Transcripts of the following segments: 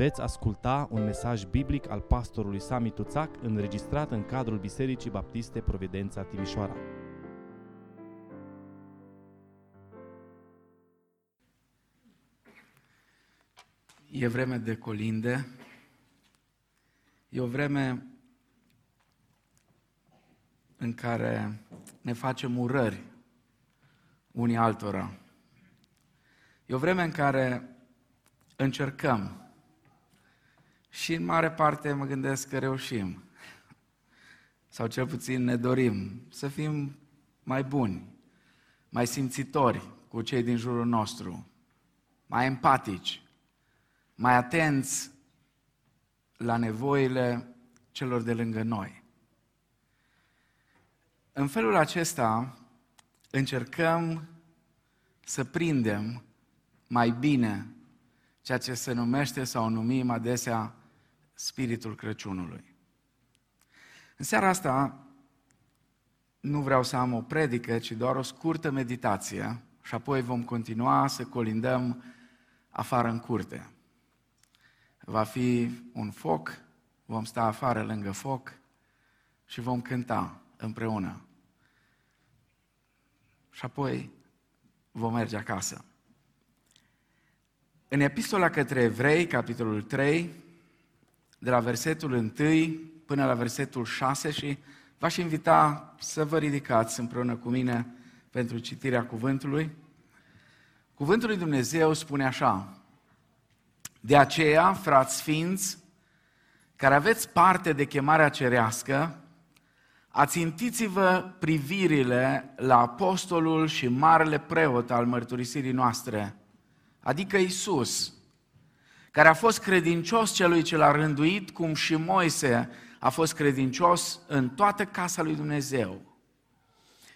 Veți asculta un mesaj biblic al pastorului Sami Tuțac înregistrat în cadrul Bisericii Baptiste Providența Timișoara. E vreme de colinde, e o vreme în care ne facem urări unii altora. E o vreme în care încercăm și în mare parte mă gândesc că reușim. Sau cel puțin ne dorim să fim mai buni, mai simțitori cu cei din jurul nostru, mai empatici, mai atenți la nevoile celor de lângă noi. În felul acesta încercăm să prindem mai bine ceea ce se numește sau numim adesea spiritul Crăciunului. În seara asta nu vreau să am o predică, ci doar o scurtă meditație și apoi vom continua să colindăm afară în curte. Va fi un foc, vom sta afară lângă foc și vom cânta împreună. Și apoi vom merge acasă. În epistola către evrei, capitolul 3, de la versetul 1 până la versetul 6 și v-aș invita să vă ridicați împreună cu mine pentru citirea cuvântului. Cuvântul lui Dumnezeu spune așa, De aceea, frați sfinți, care aveți parte de chemarea cerească, ațintiți-vă privirile la apostolul și marele preot al mărturisirii noastre, adică Isus, care a fost credincios celui ce l-a rânduit, cum și Moise a fost credincios în toată casa lui Dumnezeu.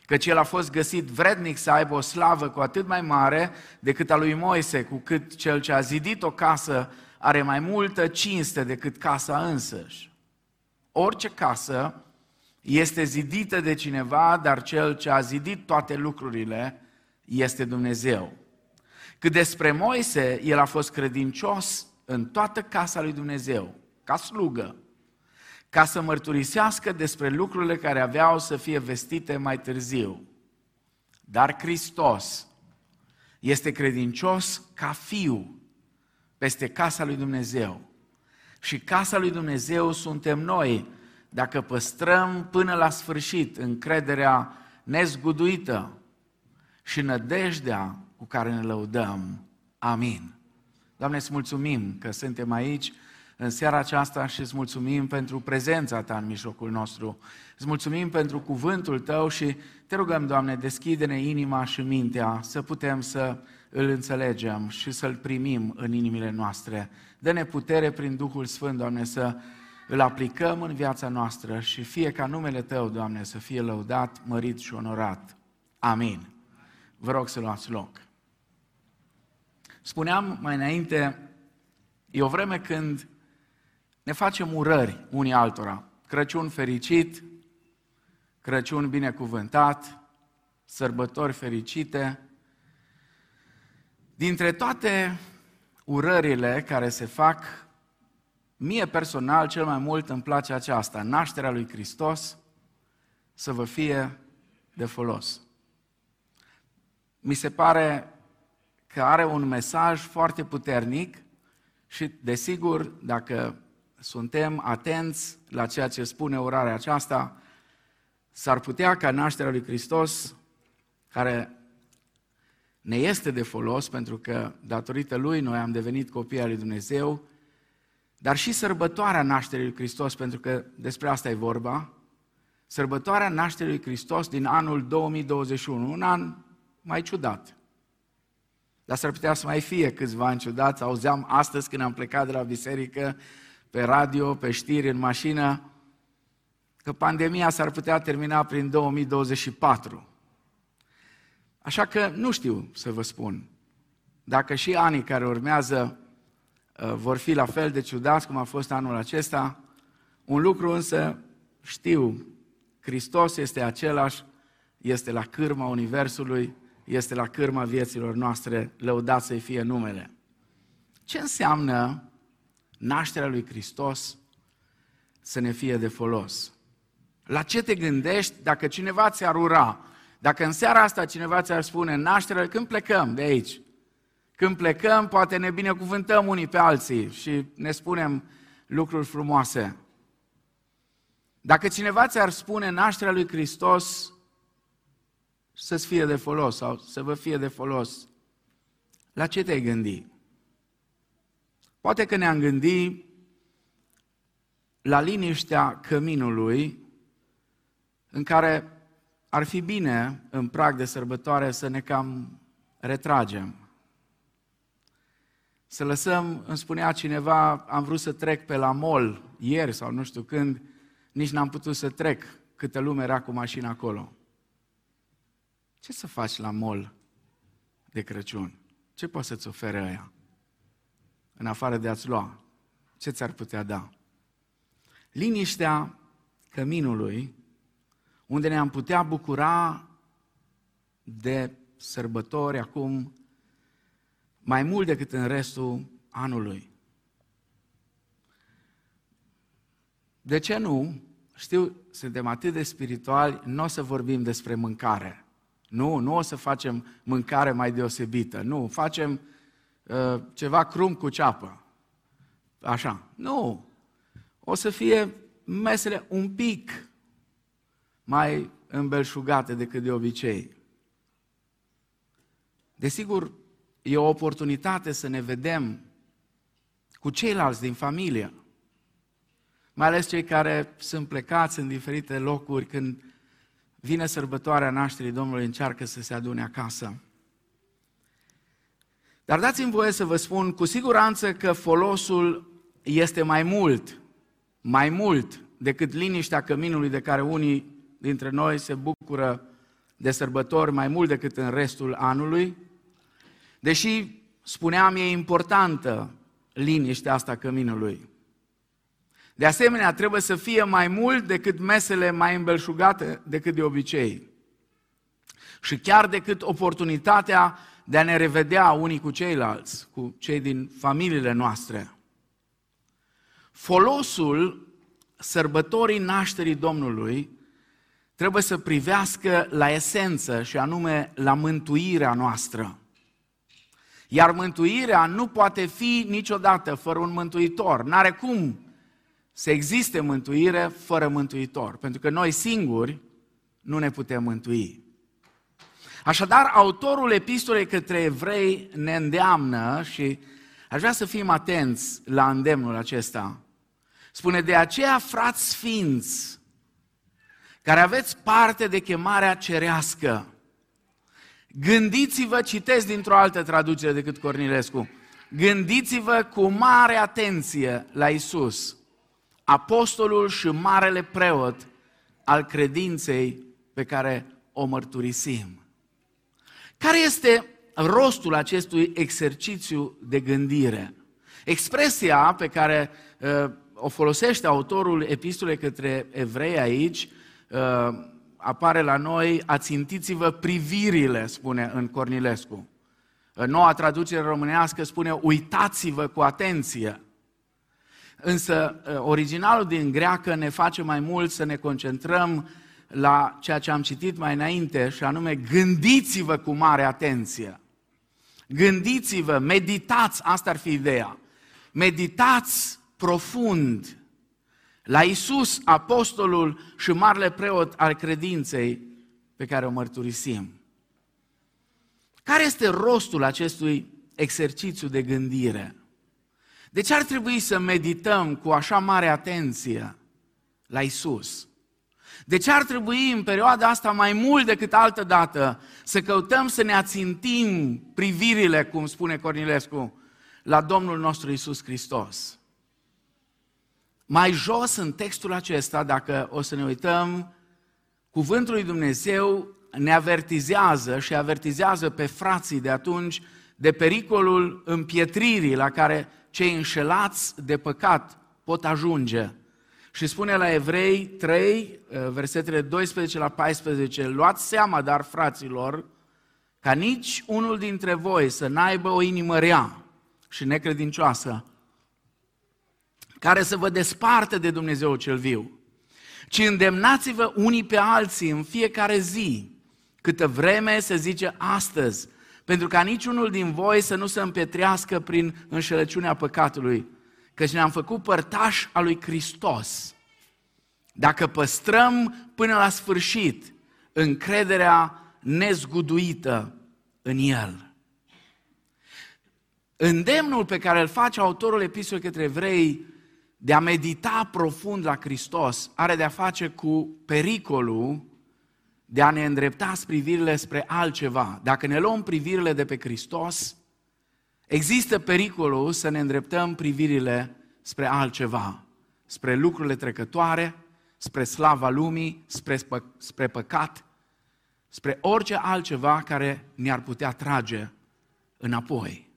Căci el a fost găsit vrednic să aibă o slavă cu atât mai mare decât a lui Moise, cu cât cel ce a zidit o casă are mai multă cinste decât casa însăși. Orice casă este zidită de cineva, dar cel ce a zidit toate lucrurile este Dumnezeu. Cât despre Moise, el a fost credincios în toată casa lui Dumnezeu, ca slugă, ca să mărturisească despre lucrurile care aveau să fie vestite mai târziu. Dar Hristos este credincios ca fiu peste casa lui Dumnezeu. Și casa lui Dumnezeu suntem noi, dacă păstrăm până la sfârșit încrederea nezguduită și nădejdea cu care ne lăudăm. Amin. Doamne, îți mulțumim că suntem aici în seara aceasta și îți mulțumim pentru prezența Ta în mijlocul nostru. Îți mulțumim pentru cuvântul Tău și te rugăm, Doamne, deschide-ne inima și mintea să putem să îl înțelegem și să-l primim în inimile noastre. Dă-ne putere prin Duhul Sfânt, Doamne, să îl aplicăm în viața noastră și fie ca numele Tău, Doamne, să fie lăudat, mărit și onorat. Amin. Vă rog să luați loc. Spuneam mai înainte, e o vreme când ne facem urări unii altora. Crăciun fericit, Crăciun binecuvântat, sărbători fericite. Dintre toate urările care se fac, mie personal cel mai mult îmi place aceasta, nașterea lui Hristos să vă fie de folos. Mi se pare că are un mesaj foarte puternic și, desigur, dacă suntem atenți la ceea ce spune orarea aceasta, s-ar putea ca nașterea lui Hristos, care ne este de folos, pentru că datorită lui noi am devenit copii al lui Dumnezeu, dar și sărbătoarea nașterii lui Hristos, pentru că despre asta e vorba, sărbătoarea nașterii lui Hristos din anul 2021, un an mai ciudat. Dar s-ar putea să mai fie câțiva ani ciudați. Auzeam astăzi când am plecat de la biserică, pe radio, pe știri, în mașină, că pandemia s-ar putea termina prin 2024. Așa că nu știu să vă spun. Dacă și anii care urmează uh, vor fi la fel de ciudați cum a fost anul acesta, un lucru însă știu, Hristos este același, este la cârma Universului, este la cârma vieților noastre, lăudat să-i fie numele. Ce înseamnă nașterea lui Hristos să ne fie de folos. La ce te gândești dacă cineva ți-ar ura? Dacă în seara asta cineva ți-ar spune nașterea, când plecăm de aici? Când plecăm, poate ne binecuvântăm unii pe alții și ne spunem lucruri frumoase. Dacă cineva ți-ar spune nașterea lui Hristos să-ți fie de folos sau să vă fie de folos, la ce te-ai gândi? Poate că ne-am gândit la liniștea căminului în care ar fi bine în prag de sărbătoare să ne cam retragem. Să lăsăm, îmi spunea cineva, am vrut să trec pe la mol ieri sau nu știu când, nici n-am putut să trec, câtă lume era cu mașina acolo. Ce să faci la mol de Crăciun? Ce poate să-ți ofere ăia? În afară de a-ți lua. Ce ți-ar putea da? Liniștea căminului, unde ne-am putea bucura de sărbători acum mai mult decât în restul anului. De ce nu? Știu, suntem atât de spirituali, nu o să vorbim despre mâncare. Nu, nu o să facem mâncare mai deosebită. Nu, facem uh, ceva crum cu ceapă. Așa. Nu. O să fie mesele un pic mai îmbelșugate decât de obicei. Desigur, e o oportunitate să ne vedem cu ceilalți din familie, mai ales cei care sunt plecați în diferite locuri când vine sărbătoarea nașterii Domnului, încearcă să se adune acasă. Dar dați-mi voie să vă spun cu siguranță că folosul este mai mult, mai mult decât liniștea căminului de care unii dintre noi se bucură de sărbători mai mult decât în restul anului, deși spuneam e importantă liniștea asta căminului. De asemenea, trebuie să fie mai mult decât mesele mai îmbelșugate decât de obicei. Și chiar decât oportunitatea de a ne revedea unii cu ceilalți, cu cei din familiile noastre. Folosul sărbătorii nașterii Domnului trebuie să privească la esență și anume la mântuirea noastră. Iar mântuirea nu poate fi niciodată fără un mântuitor. N-are cum să existe mântuire fără mântuitor, pentru că noi singuri nu ne putem mântui. Așadar, autorul epistolei către evrei ne îndeamnă și aș vrea să fim atenți la îndemnul acesta. Spune, de aceea, frați sfinți, care aveți parte de chemarea cerească, gândiți-vă, citesc dintr-o altă traducere decât Cornilescu, gândiți-vă cu mare atenție la Isus, apostolul și marele preot al credinței pe care o mărturisim. Care este rostul acestui exercițiu de gândire? Expresia pe care uh, o folosește autorul epistolei către evrei aici uh, apare la noi, ațintiți-vă privirile, spune în Cornilescu. Noua traducere românească spune, uitați-vă cu atenție. Însă ă, originalul din greacă ne face mai mult să ne concentrăm la ceea ce am citit mai înainte și anume gândiți-vă cu mare atenție. Gândiți-vă, meditați, asta ar fi ideea. Meditați profund la Isus, apostolul și marele preot al credinței pe care o mărturisim. Care este rostul acestui exercițiu de gândire? De ce ar trebui să medităm cu așa mare atenție la Isus? De ce ar trebui în perioada asta mai mult decât altă dată să căutăm să ne ațintim privirile, cum spune Cornilescu, la Domnul nostru Isus Hristos? Mai jos în textul acesta, dacă o să ne uităm, cuvântul lui Dumnezeu ne avertizează și avertizează pe frații de atunci de pericolul împietririi la care cei înșelați de păcat pot ajunge. Și spune la Evrei 3, versetele 12 la 14, luați seama, dar fraților, ca nici unul dintre voi să n-aibă o inimă rea și necredincioasă, care să vă desparte de Dumnezeu cel viu, ci îndemnați-vă unii pe alții în fiecare zi, câtă vreme se zice astăzi, pentru ca niciunul din voi să nu se împetrească prin înșelăciunea păcatului, căci ne-am făcut părtași a lui Hristos. Dacă păstrăm până la sfârșit încrederea nezguduită în El. Îndemnul pe care îl face autorul epistolei către evrei de a medita profund la Hristos are de a face cu pericolul de a ne îndrepta privirile spre altceva. Dacă ne luăm privirile de pe Hristos, există pericolul să ne îndreptăm privirile spre altceva, spre lucrurile trecătoare, spre slava lumii, spre, spă, spre păcat, spre orice altceva care ne-ar putea trage înapoi.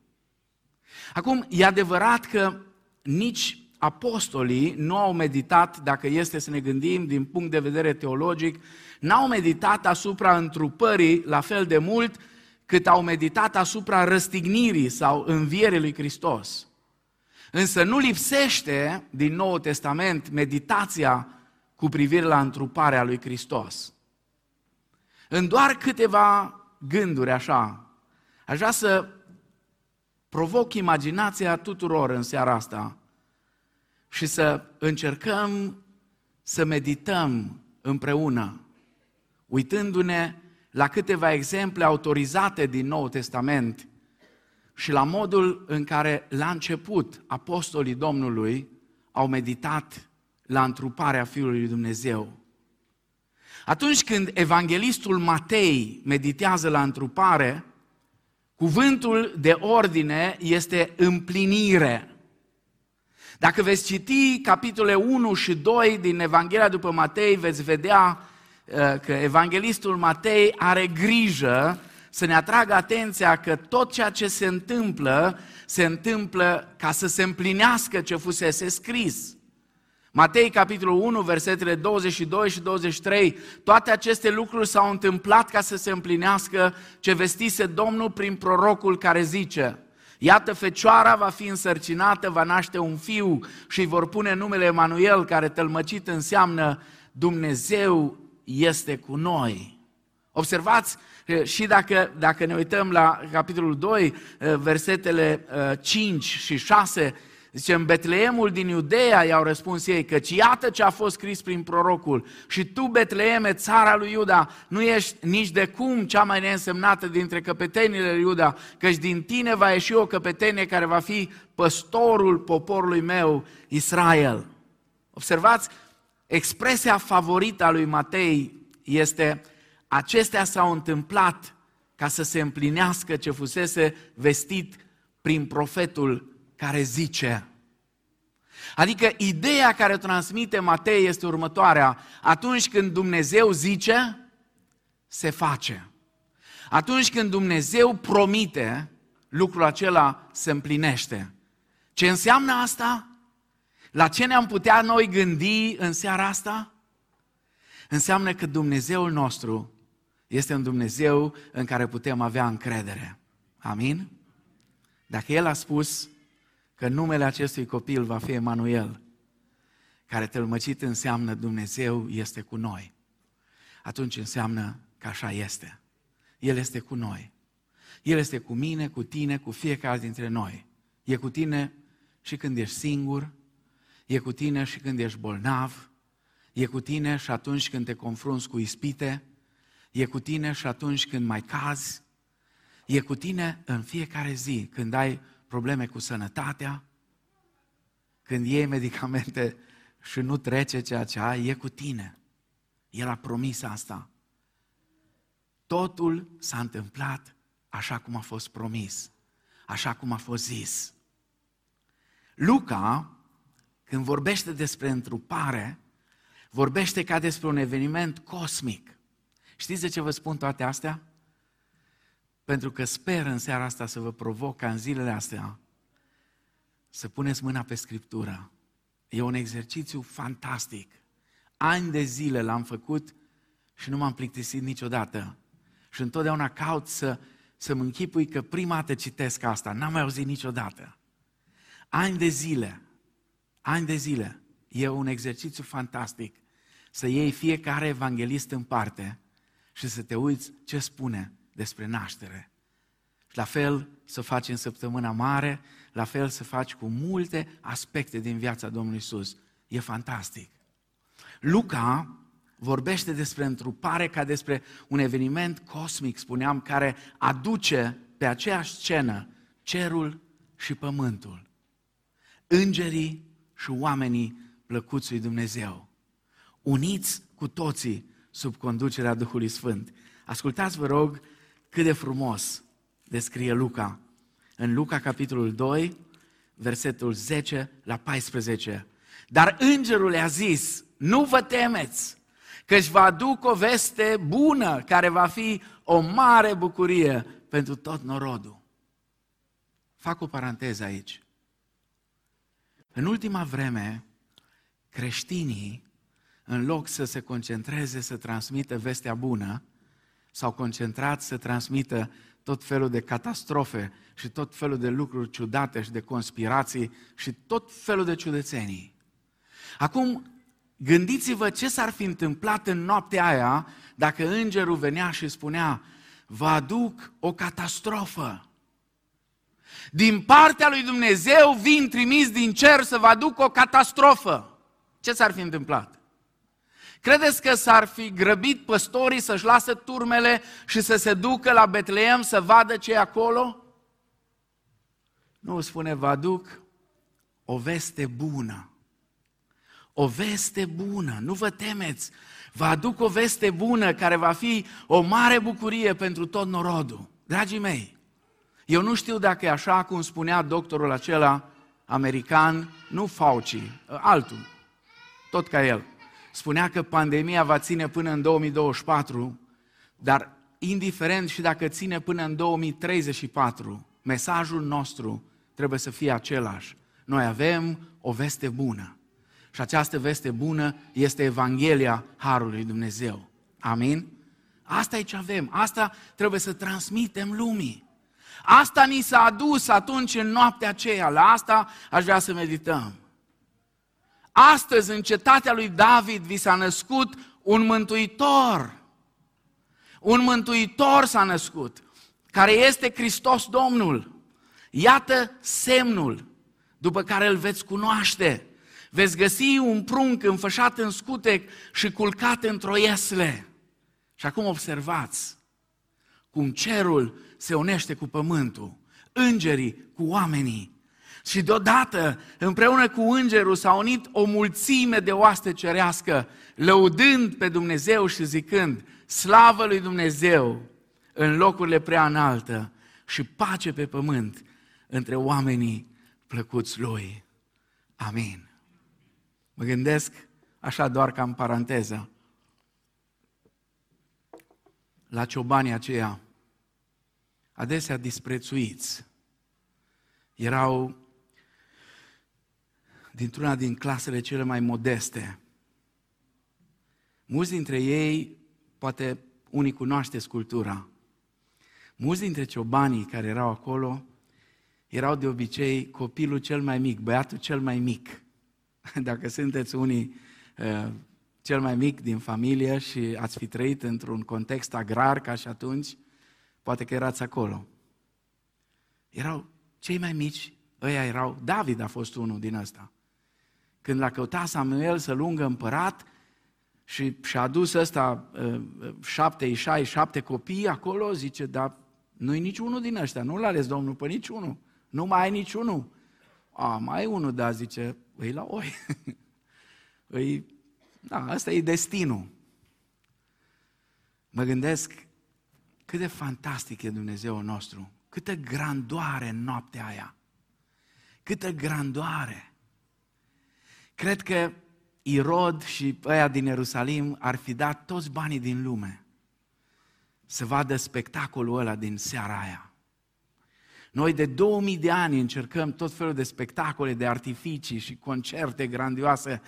Acum, e adevărat că nici apostolii nu au meditat, dacă este să ne gândim din punct de vedere teologic, n-au meditat asupra întrupării la fel de mult cât au meditat asupra răstignirii sau învierii lui Hristos. Însă nu lipsește din Noul Testament meditația cu privire la întruparea lui Hristos. În doar câteva gânduri așa, aș vrea să provoc imaginația tuturor în seara asta și să încercăm să medităm împreună, uitându-ne la câteva exemple autorizate din Noul Testament și la modul în care la început apostolii Domnului au meditat la întruparea Fiului lui Dumnezeu. Atunci când evanghelistul Matei meditează la întrupare, cuvântul de ordine este împlinire. Dacă veți citi capitole 1 și 2 din Evanghelia după Matei, veți vedea uh, că evanghelistul Matei are grijă să ne atragă atenția că tot ceea ce se întâmplă, se întâmplă ca să se împlinească ce fusese scris. Matei, capitolul 1, versetele 22 și 23, toate aceste lucruri s-au întâmplat ca să se împlinească ce vestise Domnul prin prorocul care zice, Iată, fecioara va fi însărcinată, va naște un fiu și îi vor pune numele Emanuel, care tălmăcit înseamnă Dumnezeu este cu noi. Observați, și dacă, dacă ne uităm la capitolul 2, versetele 5 și 6, Zice, în Betleemul din Iudeea i-au răspuns ei, căci iată ce a fost scris prin prorocul. Și tu, Betleeme, țara lui Iuda, nu ești nici de cum cea mai neînsemnată dintre căpetenile lui Iuda, căci din tine va ieși o căpetenie care va fi păstorul poporului meu, Israel. Observați, expresia favorită a lui Matei este acestea s-au întâmplat ca să se împlinească ce fusese vestit prin profetul care zice. Adică ideea care transmite Matei este următoarea. Atunci când Dumnezeu zice, se face. Atunci când Dumnezeu promite, lucrul acela se împlinește. Ce înseamnă asta? La ce ne-am putea noi gândi în seara asta? Înseamnă că Dumnezeul nostru este un Dumnezeu în care putem avea încredere. Amin? Dacă El a spus, că numele acestui copil va fi Emanuel, care tălmăcit înseamnă Dumnezeu este cu noi. Atunci înseamnă că așa este. El este cu noi. El este cu mine, cu tine, cu fiecare dintre noi. E cu tine și când ești singur, e cu tine și când ești bolnav, e cu tine și atunci când te confrunți cu ispite, e cu tine și atunci când mai cazi, e cu tine în fiecare zi, când ai probleme cu sănătatea, când iei medicamente și nu trece ceea ce ai, e cu tine. El a promis asta. Totul s-a întâmplat așa cum a fost promis, așa cum a fost zis. Luca, când vorbește despre întrupare, vorbește ca despre un eveniment cosmic. Știți de ce vă spun toate astea? Pentru că sper în seara asta să vă provoc ca în zilele astea să puneți mâna pe Scriptură. E un exercițiu fantastic. Ani de zile l-am făcut și nu m-am plictisit niciodată. Și întotdeauna caut să, să-mi închipui că prima dată citesc asta. N-am mai auzit niciodată. Ani de zile. Ani de zile. E un exercițiu fantastic să iei fiecare evanghelist în parte și să te uiți ce spune despre naștere. Și la fel să faci în săptămâna mare, la fel să faci cu multe aspecte din viața Domnului Isus. E fantastic. Luca vorbește despre întrupare ca despre un eveniment cosmic, spuneam, care aduce pe aceeași scenă cerul și pământul, îngerii și oamenii plăcuți lui Dumnezeu, uniți cu toții sub conducerea Duhului Sfânt. Ascultați, vă rog, cât de frumos descrie Luca. În Luca, capitolul 2, versetul 10 la 14. Dar îngerul le-a zis, nu vă temeți, că își va aduc o veste bună, care va fi o mare bucurie pentru tot norodul. Fac o paranteză aici. În ultima vreme, creștinii, în loc să se concentreze să transmită vestea bună, s-au concentrat să transmită tot felul de catastrofe și tot felul de lucruri ciudate și de conspirații și tot felul de ciudățenii. Acum, gândiți-vă ce s-ar fi întâmplat în noaptea aia dacă îngerul venea și spunea, vă aduc o catastrofă. Din partea lui Dumnezeu vin trimis din cer să vă aduc o catastrofă. Ce s-ar fi întâmplat? Credeți că s-ar fi grăbit păstorii să-și lasă turmele și să se ducă la Betleem să vadă ce e acolo? Nu, spune, vă aduc o veste bună. O veste bună, nu vă temeți. Vă aduc o veste bună care va fi o mare bucurie pentru tot norodul. Dragii mei, eu nu știu dacă e așa cum spunea doctorul acela american, nu Fauci, altul, tot ca el. Spunea că pandemia va ține până în 2024, dar indiferent și dacă ține până în 2034, mesajul nostru trebuie să fie același. Noi avem o veste bună. Și această veste bună este Evanghelia Harului Dumnezeu. Amin? Asta e ce avem. Asta trebuie să transmitem lumii. Asta ni s-a adus atunci în noaptea aceea. La asta aș vrea să medităm. Astăzi, în cetatea lui David, vi s-a născut un mântuitor. Un mântuitor s-a născut, care este Hristos Domnul. Iată semnul după care îl veți cunoaște. Veți găsi un prunc înfășat în scutec și culcat într-o iesle. Și acum observați cum cerul se unește cu pământul, îngerii cu oamenii. Și deodată, împreună cu îngerul, s-a unit o mulțime de oaste cerească, lăudând pe Dumnezeu și zicând, slavă lui Dumnezeu în locurile prea înaltă și pace pe pământ între oamenii plăcuți lui. Amin. Mă gândesc, așa doar ca în paranteză, la ciobanii aceia, adesea disprețuiți. Erau dintr-una din clasele cele mai modeste. Mulți dintre ei, poate unii cunoaște cultura, mulți dintre ciobanii care erau acolo erau de obicei copilul cel mai mic, băiatul cel mai mic. Dacă sunteți unii uh, cel mai mic din familie și ați fi trăit într-un context agrar ca și atunci, poate că erați acolo. Erau cei mai mici, ăia erau, David a fost unul din ăsta. Când l-a căutat Samuel să lungă împărat și și-a adus ăsta uh, șapte ișai, șapte copii acolo, zice, dar nu-i niciunul din ăștia, nu l-a ales Domnul pe niciunul. Nu mai ai niciunul. A, mai ai unul, da, zice, îi la oi. îi, da, asta e destinul. Mă gândesc cât de fantastic e Dumnezeu nostru, câtă grandoare în noaptea aia, câtă grandoare. Cred că Irod și ăia din Ierusalim ar fi dat toți banii din lume să vadă spectacolul ăla din seara aia. Noi de 2000 de ani încercăm tot felul de spectacole, de artificii și concerte grandioase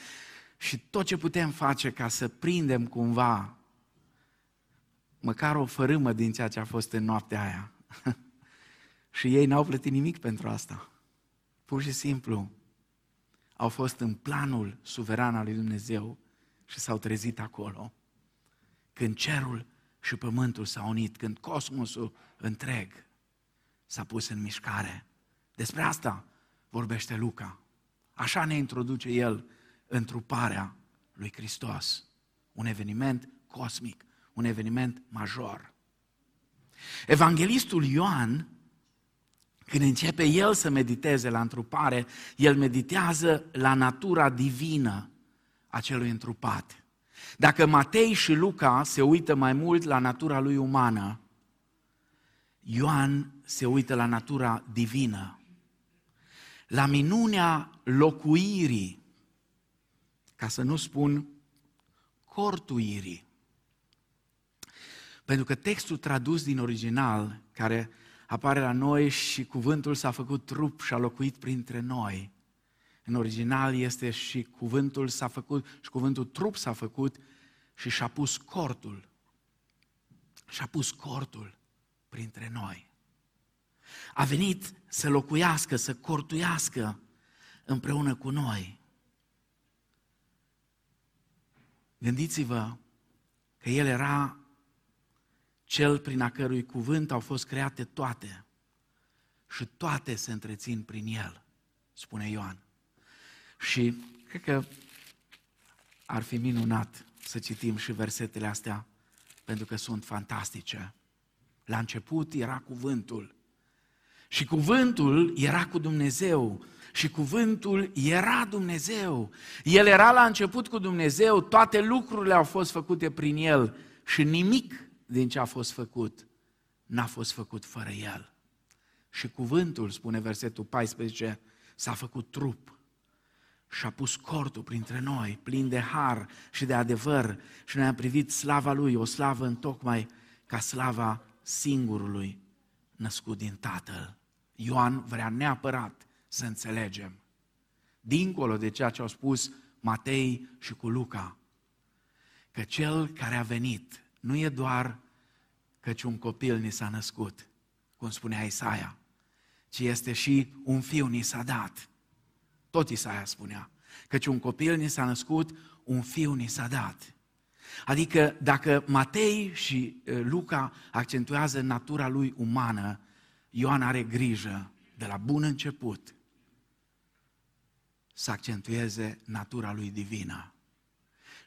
și tot ce putem face ca să prindem cumva măcar o fărâmă din ceea ce a fost în noaptea aia. și ei n-au plătit nimic pentru asta. Pur și simplu au fost în planul suveran al lui Dumnezeu și s-au trezit acolo. Când cerul și pământul s-au unit, când cosmosul întreg s-a pus în mișcare. Despre asta vorbește Luca. Așa ne introduce el în truparea lui Hristos. Un eveniment cosmic, un eveniment major. Evanghelistul Ioan, când începe el să mediteze la întrupare, el meditează la natura divină a celui întrupat. Dacă Matei și Luca se uită mai mult la natura lui umană, Ioan se uită la natura divină, la minunea locuirii, ca să nu spun cortuirii. Pentru că textul tradus din original, care apare la noi și cuvântul s-a făcut trup și a locuit printre noi, în original este și cuvântul s-a făcut, și cuvântul trup s-a făcut și și-a pus cortul. Și-a pus cortul printre noi. A venit să locuiască, să cortuiască împreună cu noi. Gândiți-vă că El era cel prin a cărui cuvânt au fost create toate și toate se întrețin prin El, spune Ioan. Și cred că ar fi minunat să citim și versetele astea, pentru că sunt fantastice. La început era cuvântul și cuvântul era cu Dumnezeu și cuvântul era Dumnezeu. El era la început cu Dumnezeu, toate lucrurile au fost făcute prin El și nimic din ce a fost făcut n-a fost făcut fără El. Și cuvântul, spune versetul 14, s-a făcut trup și a pus cortul printre noi, plin de har și de adevăr și noi am privit slava Lui, o slavă în tocmai ca slava singurului născut din Tatăl. Ioan vrea neapărat să înțelegem, dincolo de ceea ce au spus Matei și cu Luca, că cel care a venit nu e doar căci un copil ni s-a născut, cum spunea Isaia, ci este și un fiu ni s-a dat. Tot Isaia spunea, căci un copil ni s-a născut, un fiu ni s-a dat. Adică dacă Matei și Luca accentuează natura lui umană, Ioan are grijă de la bun început să accentueze natura lui divină.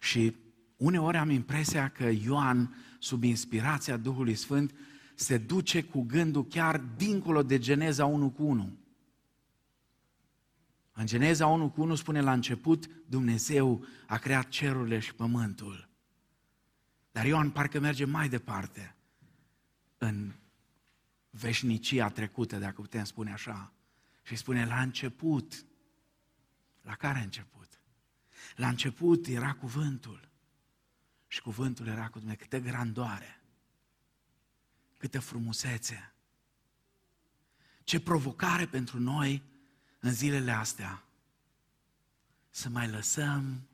Și uneori am impresia că Ioan, sub inspirația Duhului Sfânt, se duce cu gândul chiar dincolo de Geneza 1 cu 1. În Geneza 1 cu 1 spune la început, Dumnezeu a creat cerurile și pământul. Dar Ioan parcă merge mai departe în veșnicia trecută, dacă putem spune așa. Și spune la început. La care început? La început era cuvântul. Și cuvântul era cu Dumnezeu. Câtă grandoare, câtă frumusețe. Ce provocare pentru noi în zilele astea să mai lăsăm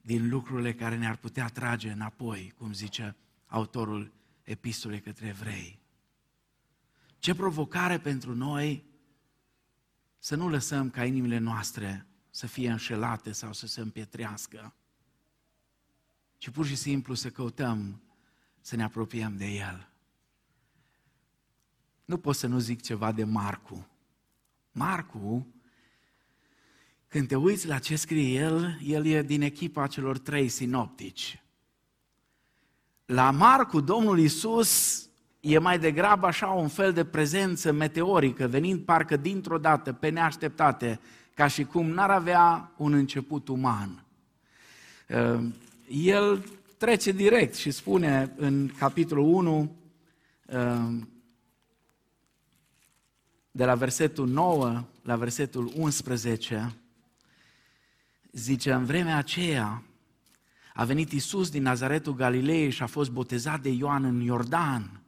din lucrurile care ne-ar putea trage înapoi, cum zice autorul epistolei către evrei. Ce provocare pentru noi să nu lăsăm ca inimile noastre să fie înșelate sau să se împietrească, ci pur și simplu să căutăm să ne apropiem de El. Nu pot să nu zic ceva de Marcu. Marcu, când te uiți la ce scrie el, el e din echipa celor trei sinoptici. La Marcu, Domnul Isus e mai degrabă așa un fel de prezență meteorică, venind parcă dintr-o dată, pe neașteptate, ca și cum n-ar avea un început uman. Uh, el trece direct și spune în capitolul 1, uh, de la versetul 9 la versetul 11, zice, în vremea aceea a venit Isus din Nazaretul Galilei și a fost botezat de Ioan în Iordan.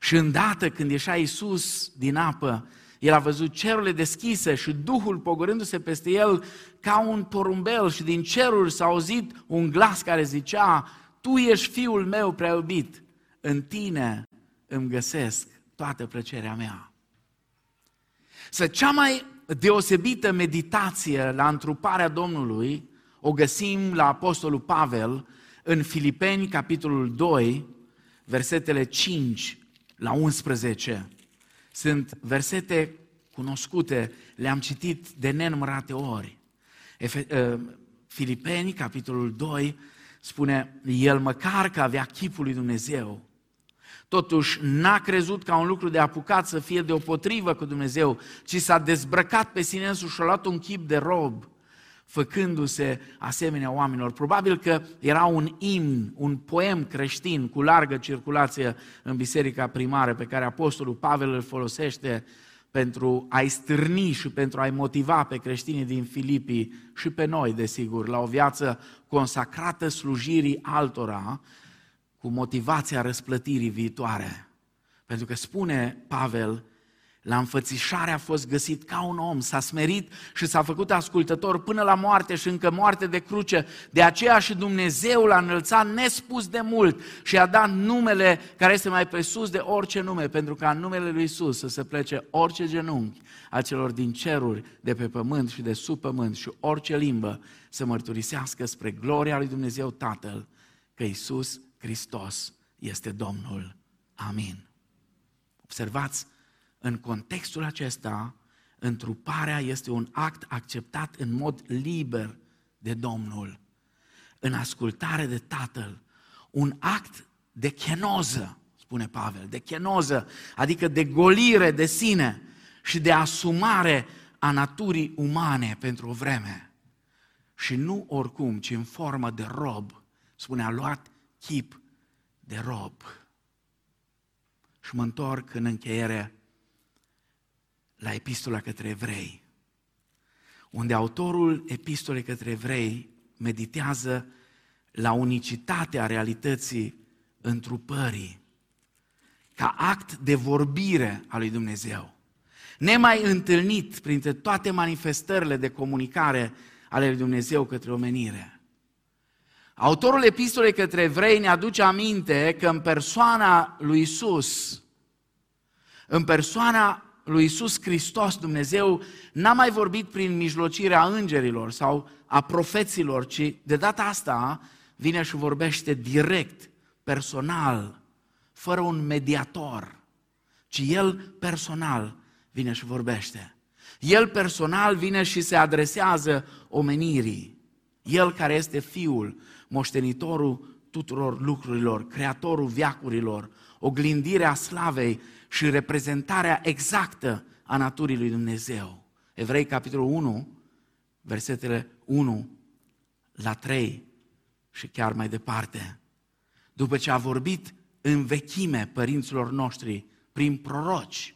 Și îndată când ieșea Isus din apă, el a văzut cerurile deschise și Duhul pogorându-se peste el ca un porumbel și din ceruri s-a auzit un glas care zicea, Tu ești Fiul meu prea iubit, în tine îmi găsesc toată plăcerea mea. Să cea mai deosebită meditație la întruparea Domnului o găsim la Apostolul Pavel în Filipeni, capitolul 2, versetele 5 la 11. Sunt versete cunoscute, le-am citit de nenumărate ori. Efe, uh, Filipeni, capitolul 2, spune, el măcar că avea chipul lui Dumnezeu, totuși n-a crezut ca un lucru de apucat să fie deopotrivă cu Dumnezeu, ci s-a dezbrăcat pe sine însuși și a luat un chip de rob, făcându-se asemenea oamenilor. Probabil că era un imn, un poem creștin cu largă circulație în biserica primară pe care Apostolul Pavel îl folosește pentru a-i stârni și pentru a-i motiva pe creștinii din Filipii și pe noi, desigur, la o viață consacrată slujirii altora, cu motivația răsplătirii viitoare. Pentru că spune Pavel, la înfățișare a fost găsit ca un om, s-a smerit și s-a făcut ascultător până la moarte și încă moarte de cruce. De aceea și Dumnezeu l-a înălțat nespus de mult și a dat numele care este mai presus de orice nume, pentru ca în numele lui Isus să se plece orice genunchi a celor din ceruri, de pe pământ și de sub pământ și orice limbă să mărturisească spre gloria lui Dumnezeu Tatăl că Isus Hristos este Domnul. Amin. Observați, în contextul acesta, întruparea este un act acceptat în mod liber de Domnul, în ascultare de Tatăl, un act de chenoză, spune Pavel, de chenoză, adică de golire de sine și de asumare a naturii umane pentru o vreme. Și nu oricum, ci în formă de rob, spune, a luat chip de rob. Și mă întorc în încheiere la epistola către evrei, unde autorul epistolei către evrei meditează la unicitatea realității întrupării, ca act de vorbire a lui Dumnezeu, nemai întâlnit printre toate manifestările de comunicare ale lui Dumnezeu către omenire. Autorul epistolei către evrei ne aduce aminte că în persoana lui Isus, în persoana lui Isus Hristos, Dumnezeu, n-a mai vorbit prin mijlocirea îngerilor sau a profeților, ci de data asta vine și vorbește direct, personal, fără un mediator, ci El personal vine și vorbește. El personal vine și se adresează omenirii. El care este Fiul, moștenitorul tuturor lucrurilor, creatorul viacurilor, oglindirea slavei și reprezentarea exactă a naturii lui Dumnezeu. Evrei, capitolul 1, versetele 1 la 3 și chiar mai departe. După ce a vorbit în vechime părinților noștri prin proroci,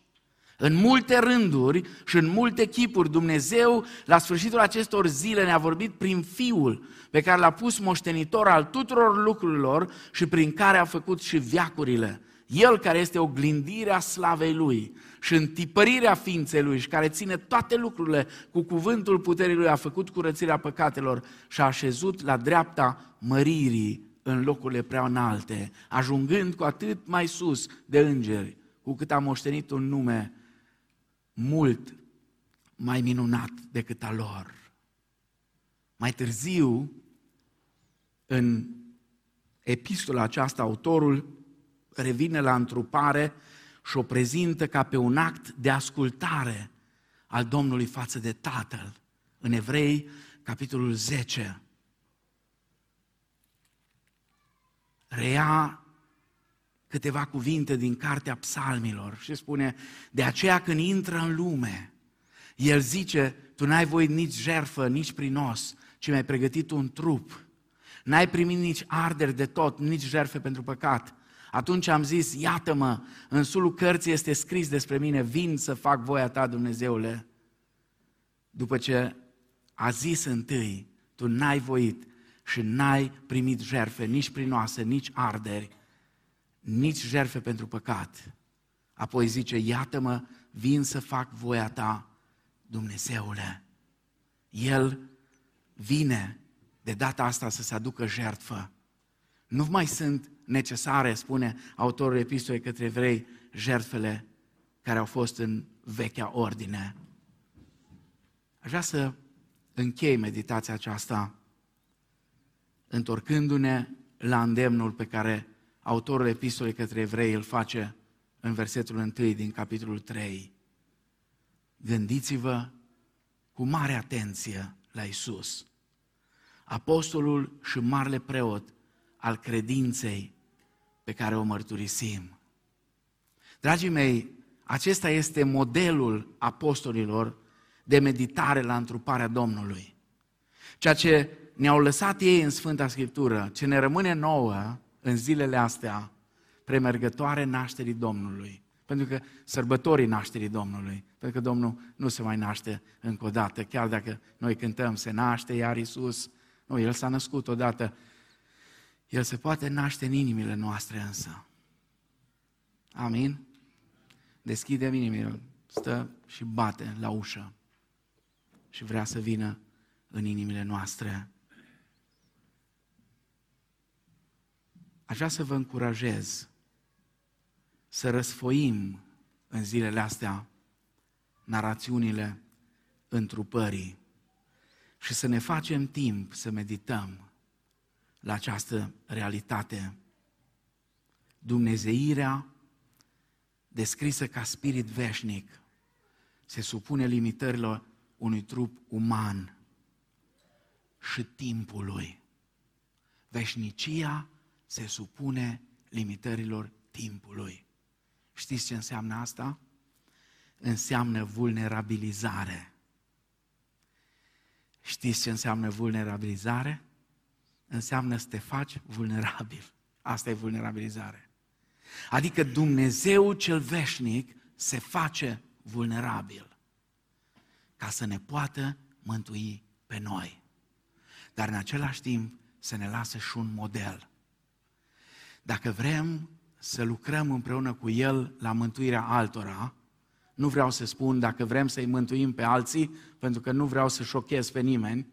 în multe rânduri și în multe chipuri, Dumnezeu, la sfârșitul acestor zile, ne-a vorbit prin Fiul, pe care l-a pus moștenitor al tuturor lucrurilor și prin care a făcut și viacurile. El care este oglindirea slavei Lui și întipărirea ființei Lui și care ține toate lucrurile cu cuvântul puterii Lui, a făcut curățirea păcatelor și a așezut la dreapta măririi în locurile prea înalte, ajungând cu atât mai sus de îngeri, cu cât a moștenit un nume mult mai minunat decât a lor. Mai târziu, în epistola aceasta, autorul revine la întrupare și o prezintă ca pe un act de ascultare al Domnului față de Tatăl. În Evrei, capitolul 10, reia câteva cuvinte din cartea psalmilor și spune, de aceea când intră în lume, el zice, tu n-ai voit nici jerfă, nici prinos, ci mi-ai pregătit un trup. N-ai primit nici arderi de tot, nici jerfe pentru păcat. Atunci am zis, iată-mă, în sulul cărții este scris despre mine, vin să fac voia ta, Dumnezeule. După ce a zis întâi, tu n-ai voit și n-ai primit jerfe, nici prinoase, nici arderi, nici jerfe pentru păcat. Apoi zice, iată-mă, vin să fac voia ta, Dumnezeule. El vine de data asta să se aducă jertfă. Nu mai sunt necesare, spune autorul epistolei către evrei, jertfele care au fost în vechea ordine. Aș vrea să închei meditația aceasta întorcându-ne la îndemnul pe care autorul epistolei către evrei îl face în versetul 1 din capitolul 3. Gândiți-vă cu mare atenție la Isus, apostolul și marele preot al credinței pe care o mărturisim. Dragii mei, acesta este modelul apostolilor de meditare la întruparea Domnului. Ceea ce ne-au lăsat ei în Sfânta Scriptură, ce ne rămâne nouă în zilele astea, premergătoare nașterii Domnului. Pentru că sărbătorii nașterii Domnului, pentru că Domnul nu se mai naște încă o dată, chiar dacă noi cântăm, se naște iar Iisus, nu, El s-a născut odată, El se poate naște în inimile noastre însă. Amin? Deschidem inimile, stă și bate la ușă și vrea să vină în inimile noastre. Aș vrea să vă încurajez să răsfoim în zilele astea narațiunile întrupării și să ne facem timp să medităm la această realitate. Dumnezeirea, descrisă ca spirit veșnic, se supune limitărilor unui trup uman și timpului. Veșnicia se supune limitărilor timpului. Știți ce înseamnă asta? Înseamnă vulnerabilizare. Știți ce înseamnă vulnerabilizare? Înseamnă să te faci vulnerabil. Asta e vulnerabilizare. Adică Dumnezeu cel veșnic se face vulnerabil ca să ne poată mântui pe noi. Dar în același timp să ne lasă și un model. Dacă vrem să lucrăm împreună cu El la mântuirea altora, nu vreau să spun dacă vrem să-i mântuim pe alții, pentru că nu vreau să șochez pe nimeni,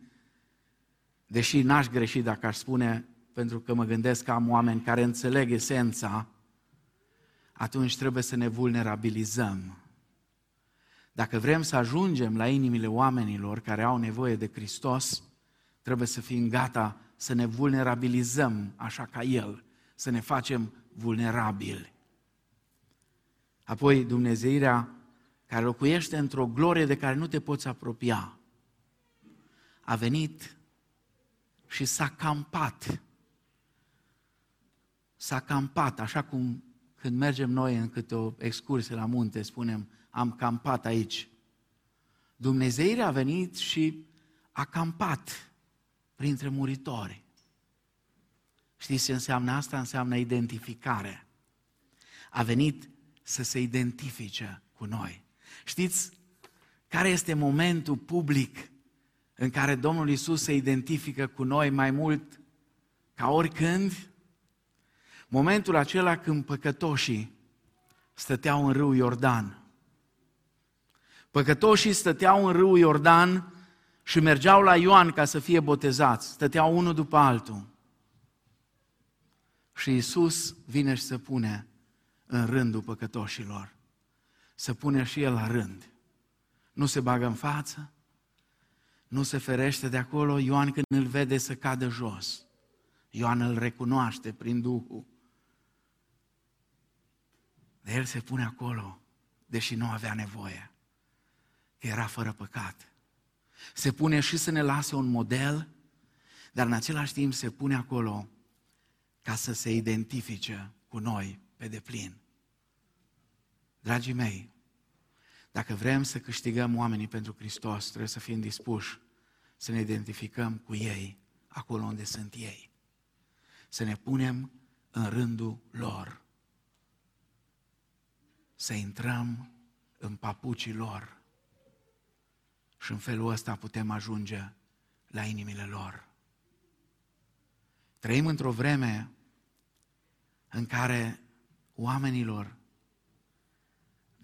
deși n-aș greși dacă aș spune, pentru că mă gândesc că am oameni care înțeleg esența, atunci trebuie să ne vulnerabilizăm. Dacă vrem să ajungem la inimile oamenilor care au nevoie de Hristos, trebuie să fim gata să ne vulnerabilizăm așa ca El, să ne facem vulnerabili. Apoi Dumnezeirea care locuiește într-o glorie de care nu te poți apropia, a venit și s-a campat. S-a campat, așa cum când mergem noi în câte o excursie la munte, spunem, am campat aici. Dumnezeirea a venit și a campat printre muritori. Știți ce înseamnă asta? Înseamnă identificare. A venit să se identifice cu noi. Știți care este momentul public în care Domnul Isus se identifică cu noi mai mult ca oricând? Momentul acela când păcătoșii stăteau în râul Iordan. Păcătoșii stăteau în râul Iordan și mergeau la Ioan ca să fie botezați. Stăteau unul după altul. Și Isus vine și se pune în rândul păcătoșilor. Să pune și El la rând. Nu se bagă în față, nu se ferește de acolo. Ioan când îl vede să cadă jos. Ioan îl recunoaște prin Duhul. De el se pune acolo, deși nu avea nevoie, că era fără păcat. Se pune și să ne lase un model, dar în același timp se pune acolo ca să se identifice cu noi pe deplin. Dragii mei, dacă vrem să câștigăm oamenii pentru Hristos, trebuie să fim dispuși să ne identificăm cu ei acolo unde sunt ei. Să ne punem în rândul lor. Să intrăm în papucii lor. Și în felul ăsta putem ajunge la inimile lor. Trăim într-o vreme în care oamenilor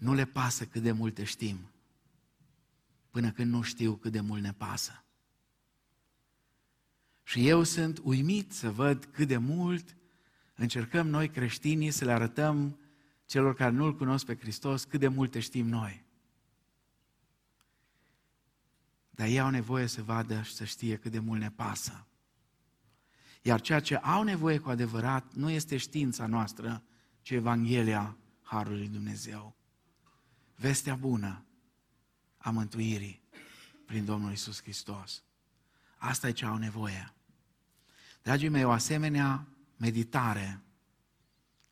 nu le pasă cât de multe știm, până când nu știu cât de mult ne pasă. Și eu sunt uimit să văd cât de mult încercăm noi creștinii să le arătăm celor care nu-L cunosc pe Hristos cât de multe știm noi. Dar ei au nevoie să vadă și să știe cât de mult ne pasă. Iar ceea ce au nevoie cu adevărat nu este știința noastră, ci Evanghelia Harului Dumnezeu. Vestea bună a mântuirii prin Domnul Isus Hristos. Asta e ce au nevoie. Dragii mei, o asemenea meditare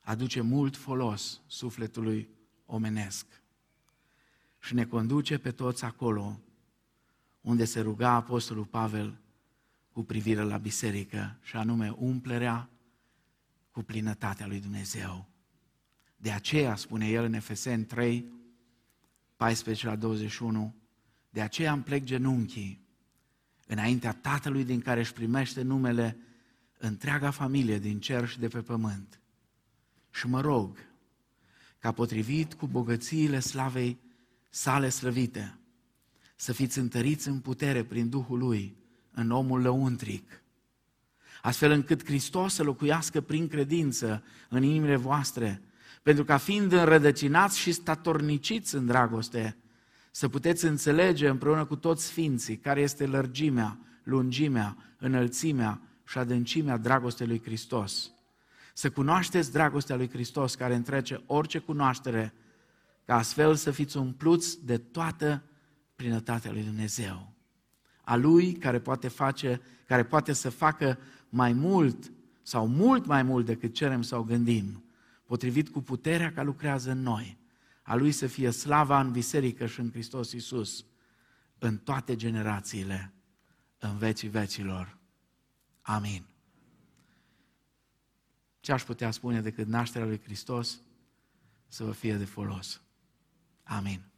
aduce mult folos sufletului omenesc și ne conduce pe toți acolo unde se ruga Apostolul Pavel cu privire la biserică și anume umplerea cu plinătatea lui Dumnezeu. De aceea, spune el în Efeseni 3, 14 la 21, de aceea îmi plec genunchii înaintea Tatălui din care își primește numele întreaga familie din cer și de pe pământ. Și mă rog ca potrivit cu bogățiile slavei sale slăvite, să fiți întăriți în putere prin Duhul Lui, în omul lăuntric, astfel încât Hristos să locuiască prin credință în inimile voastre, pentru ca fiind înrădăcinați și statorniciți în dragoste, să puteți înțelege împreună cu toți sfinții care este lărgimea, lungimea, înălțimea și adâncimea dragostei lui Hristos. Să cunoașteți dragostea lui Hristos care întrece orice cunoaștere, ca astfel să fiți umpluți de toată plinătatea lui Dumnezeu. A Lui care poate face, care poate să facă mai mult sau mult mai mult decât cerem sau gândim, potrivit cu puterea care lucrează în noi. A Lui să fie slava în biserică și în Hristos Iisus, în toate generațiile, în vecii vecilor. Amin. Ce aș putea spune decât nașterea lui Hristos să vă fie de folos? Amin.